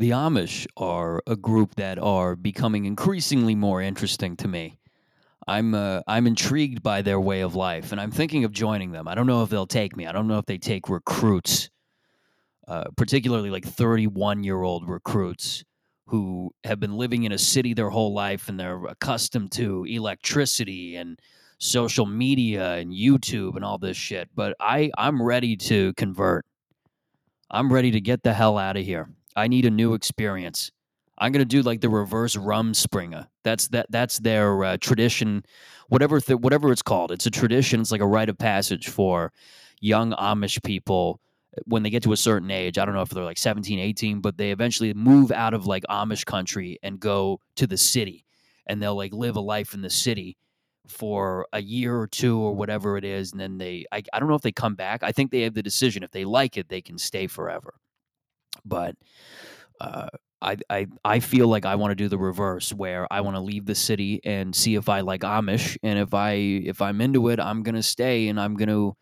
The Amish are a group that are becoming increasingly more interesting to me. I'm uh, I'm intrigued by their way of life, and I'm thinking of joining them. I don't know if they'll take me. I don't know if they take recruits, uh, particularly like 31 year old recruits who have been living in a city their whole life and they're accustomed to electricity and social media and YouTube and all this shit. But I I'm ready to convert. I'm ready to get the hell out of here. I need a new experience. I'm gonna do like the reverse Rumspringa. That's that. That's their uh, tradition, whatever th- whatever it's called. It's a tradition. It's like a rite of passage for young Amish people when they get to a certain age. I don't know if they're like 17, 18, but they eventually move out of like Amish country and go to the city, and they'll like live a life in the city for a year or two or whatever it is, and then they. I, I don't know if they come back. I think they have the decision. If they like it, they can stay forever. But uh, I, I I feel like I want to do the reverse, where I want to leave the city and see if I like Amish, and if I if I'm into it, I'm gonna stay, and I'm gonna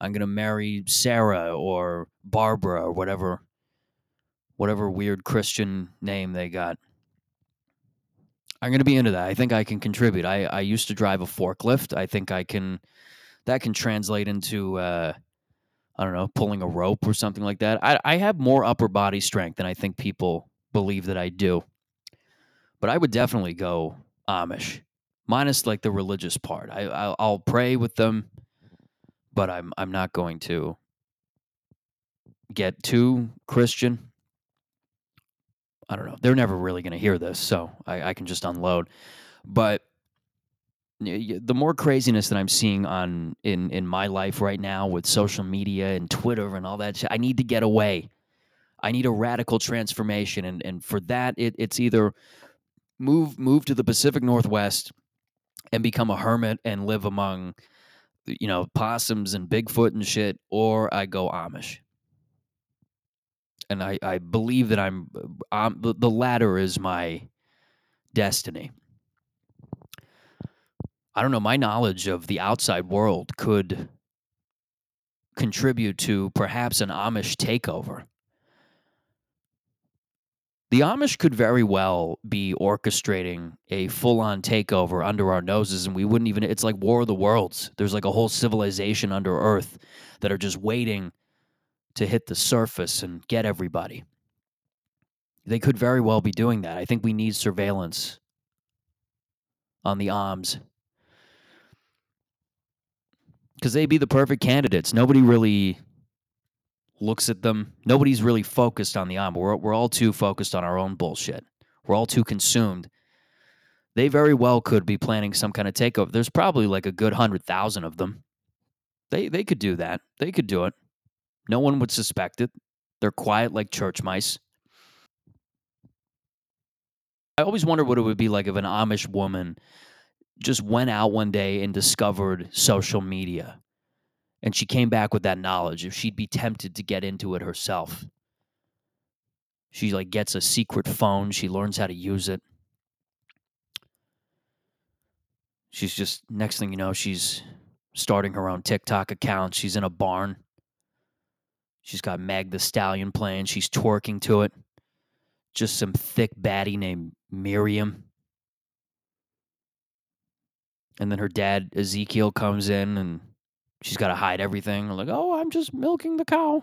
I'm gonna marry Sarah or Barbara or whatever whatever weird Christian name they got. I'm gonna be into that. I think I can contribute. I I used to drive a forklift. I think I can. That can translate into. Uh, I don't know, pulling a rope or something like that. I, I have more upper body strength than I think people believe that I do. But I would definitely go Amish, minus like the religious part. I I'll, I'll pray with them, but I'm I'm not going to get too Christian. I don't know. They're never really going to hear this, so I, I can just unload. But the more craziness that I'm seeing on in in my life right now with social media and Twitter and all that shit, I need to get away. I need a radical transformation, and and for that, it, it's either move move to the Pacific Northwest and become a hermit and live among you know possums and Bigfoot and shit, or I go Amish. And I, I believe that I'm um, the, the latter is my destiny. I don't know, my knowledge of the outside world could contribute to perhaps an Amish takeover. The Amish could very well be orchestrating a full on takeover under our noses, and we wouldn't even. It's like War of the Worlds. There's like a whole civilization under Earth that are just waiting to hit the surface and get everybody. They could very well be doing that. I think we need surveillance on the Ams because they'd be the perfect candidates. Nobody really looks at them. Nobody's really focused on the Am. We're, we're all too focused on our own bullshit. We're all too consumed. They very well could be planning some kind of takeover. There's probably like a good hundred thousand of them. They they could do that. They could do it. No one would suspect it. They're quiet like church mice. I always wonder what it would be like if an Amish woman just went out one day and discovered social media. And she came back with that knowledge. If she'd be tempted to get into it herself she like gets a secret phone. She learns how to use it. She's just next thing you know she's starting her own tiktok account. She's in a barn. She's got meg the stallion playing. She's twerking to it. Just some thick baddie named miriam and then her dad Ezekiel comes in and she's got to hide everything. I'm like, oh, I'm just milking the cow.